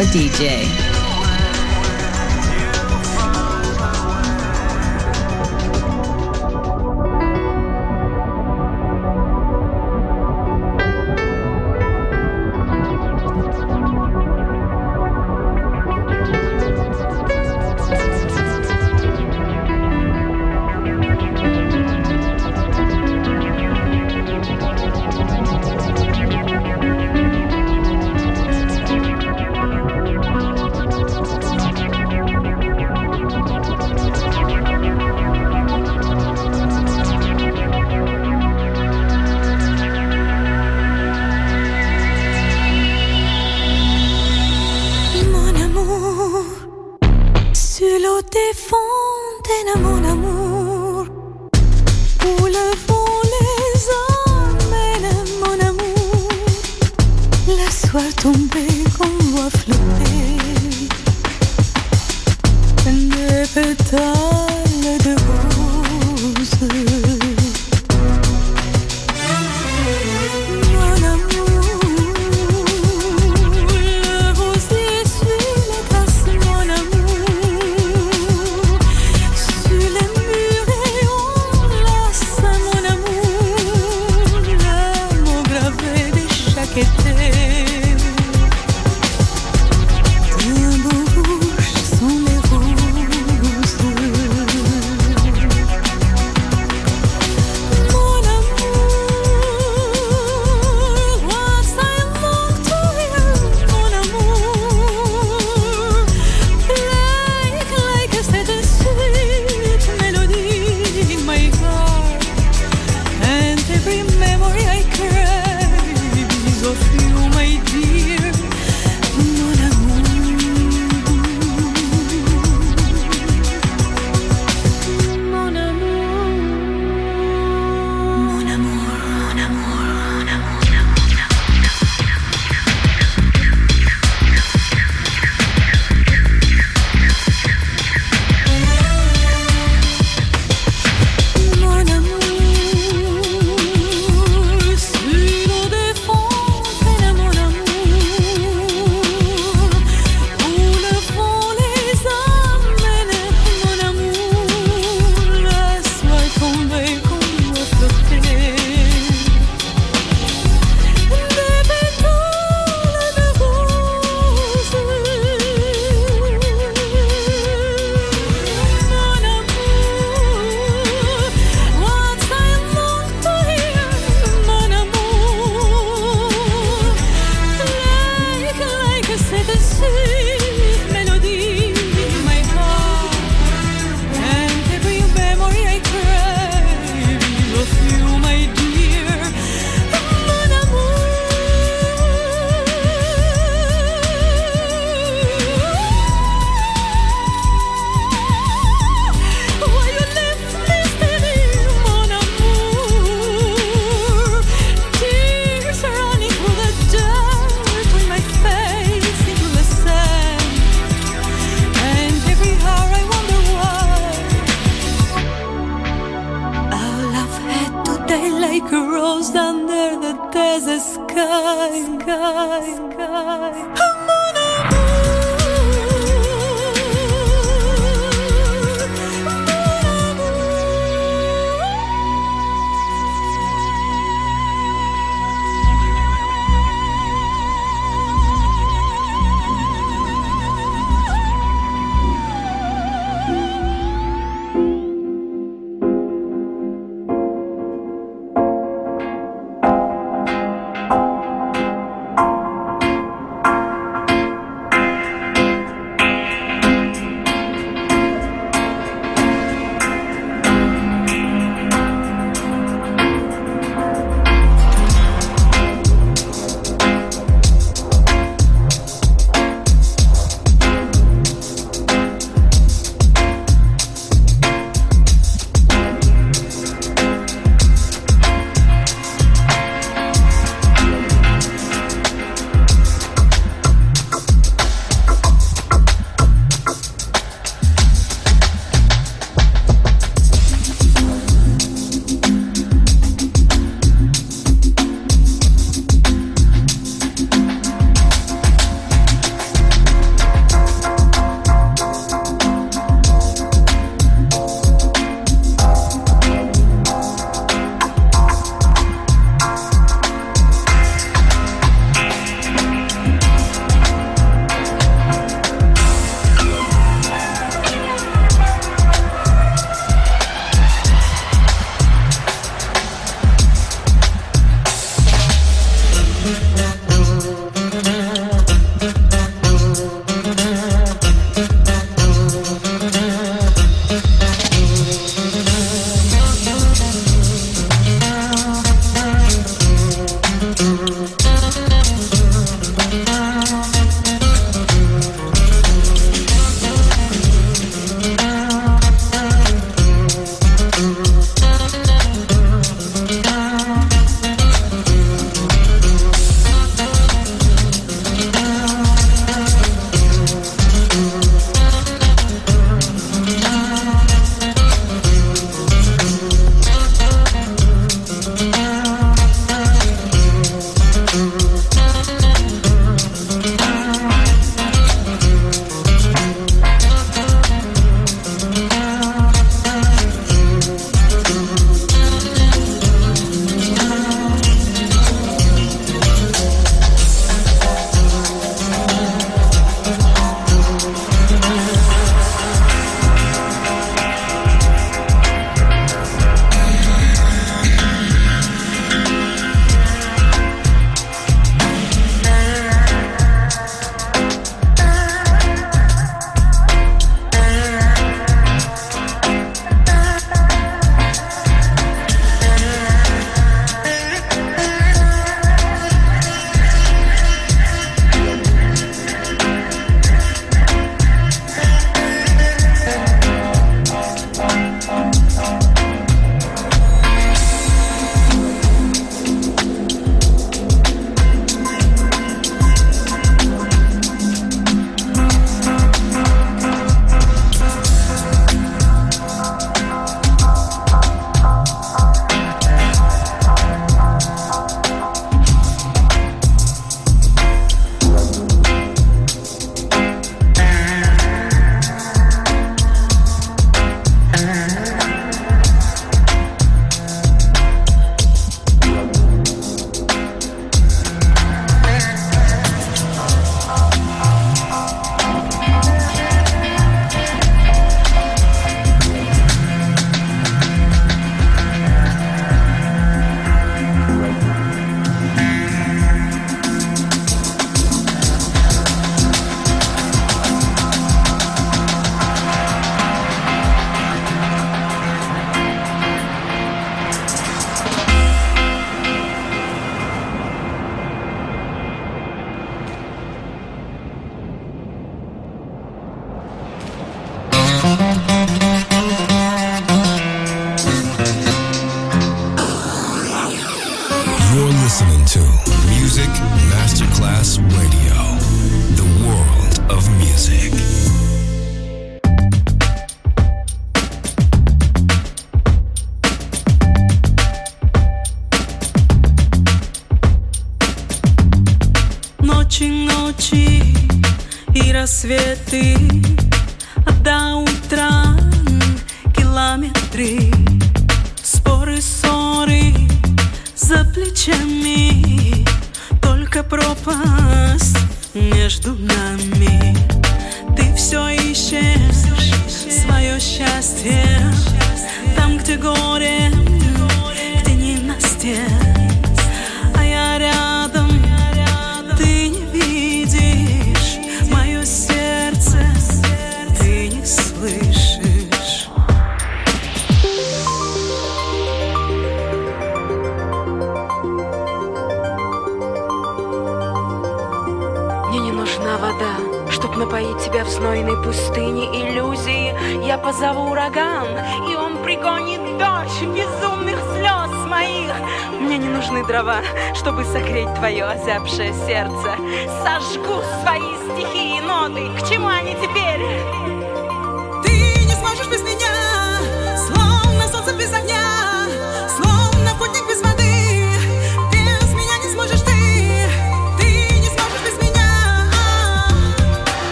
a DJ. you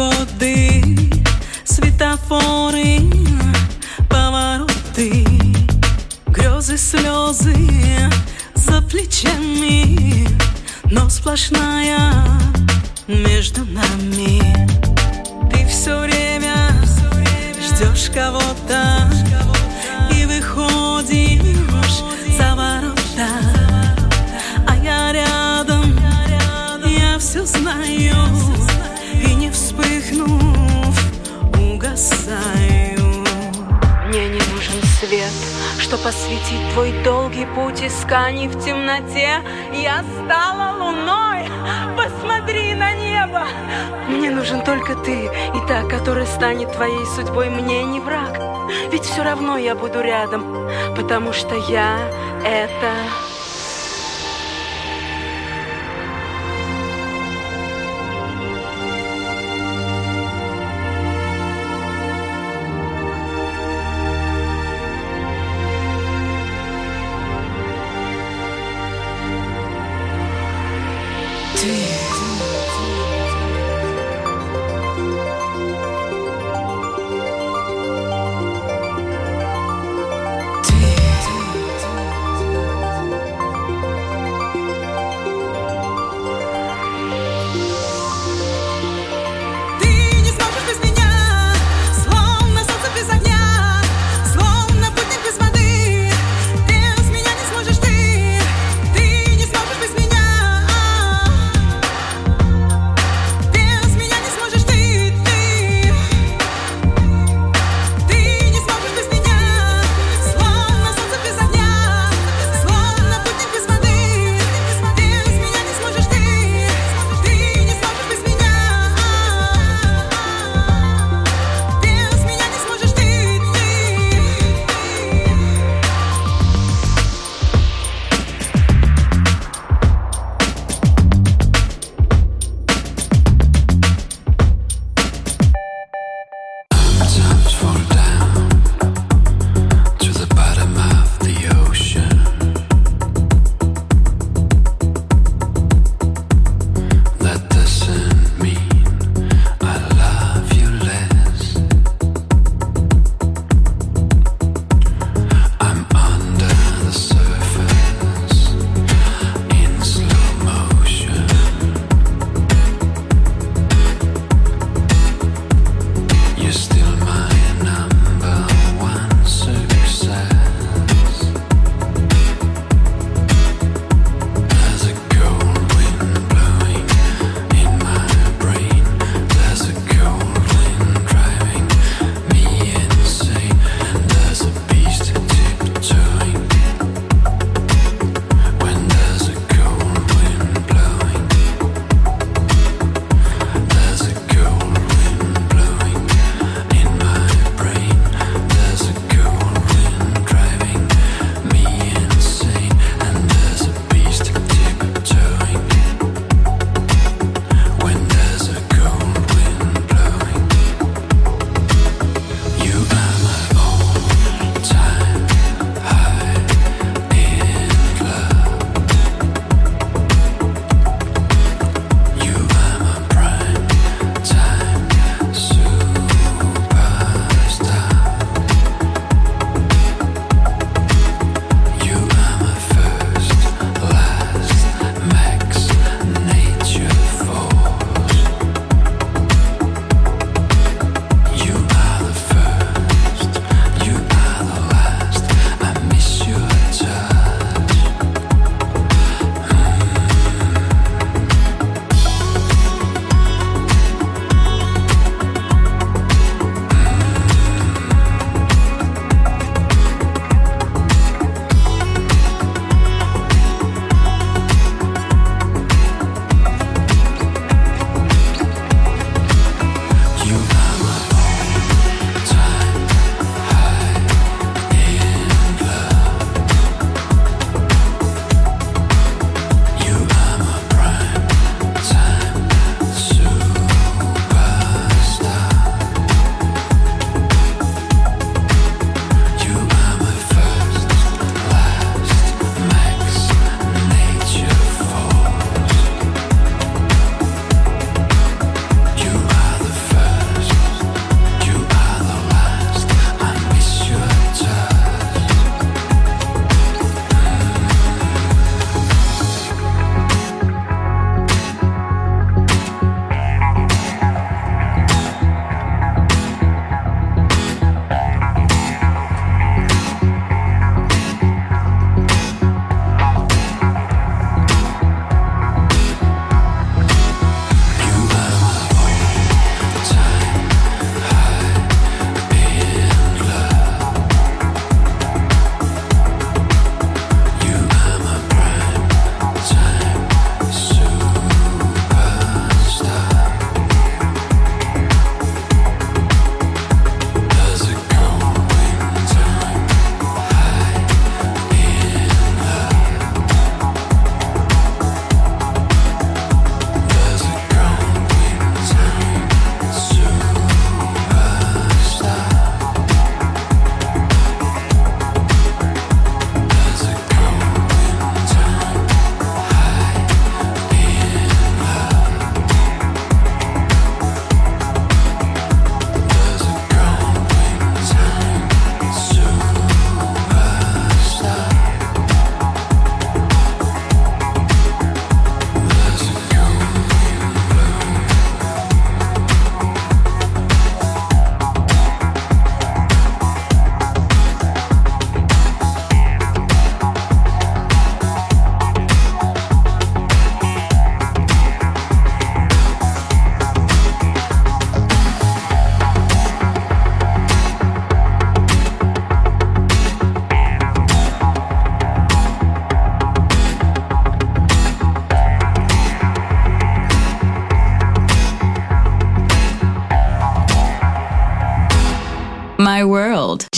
переходы, светофоры, повороты, грезы, слезы за плечами, но сплошная между нами. Ты все время, все время ждешь кого-то. осветить твой долгий путь исканий в темноте. Я стала луной, посмотри на небо. Мне нужен только ты и та, которая станет твоей судьбой, мне не враг. Ведь все равно я буду рядом, потому что я это...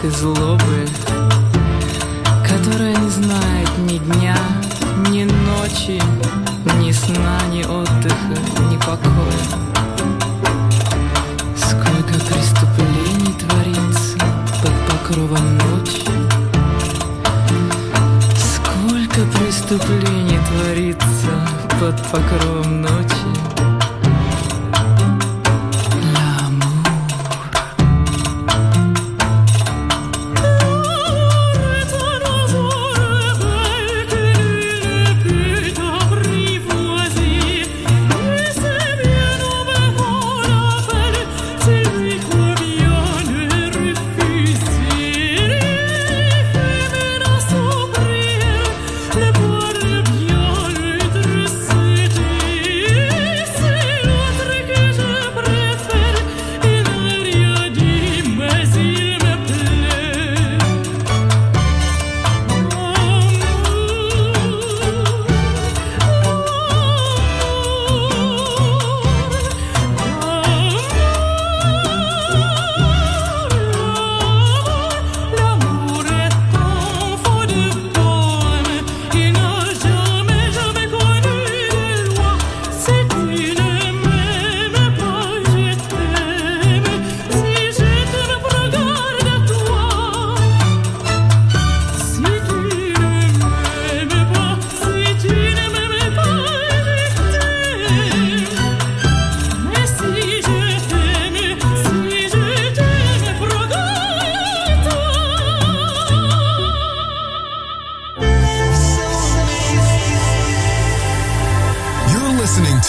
Женской злобы, которая не знает ни дня, ни ночи, ни сна, ни отдыха, ни покоя. Сколько преступлений творится под покровом ночи. Сколько преступлений творится под покровом ночи.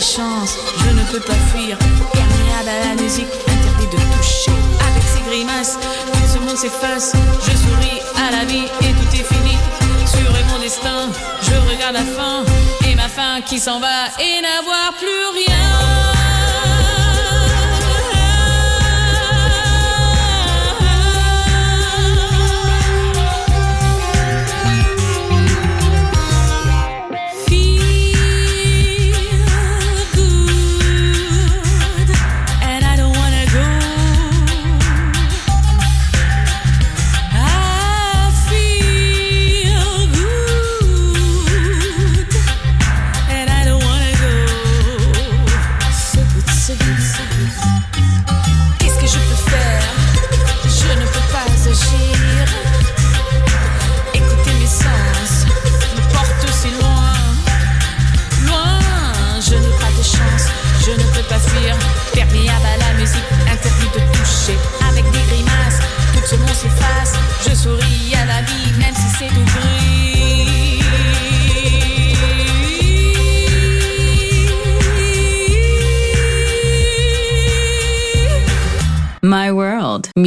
Je ne peux pas fuir. Perméable à la musique, interdit de toucher. Avec ses grimaces. Tout ce monde s'efface, je souris à la vie et tout est fini. Sur mon destin, je regarde la fin et ma fin qui s'en va et n'avoir plus rien.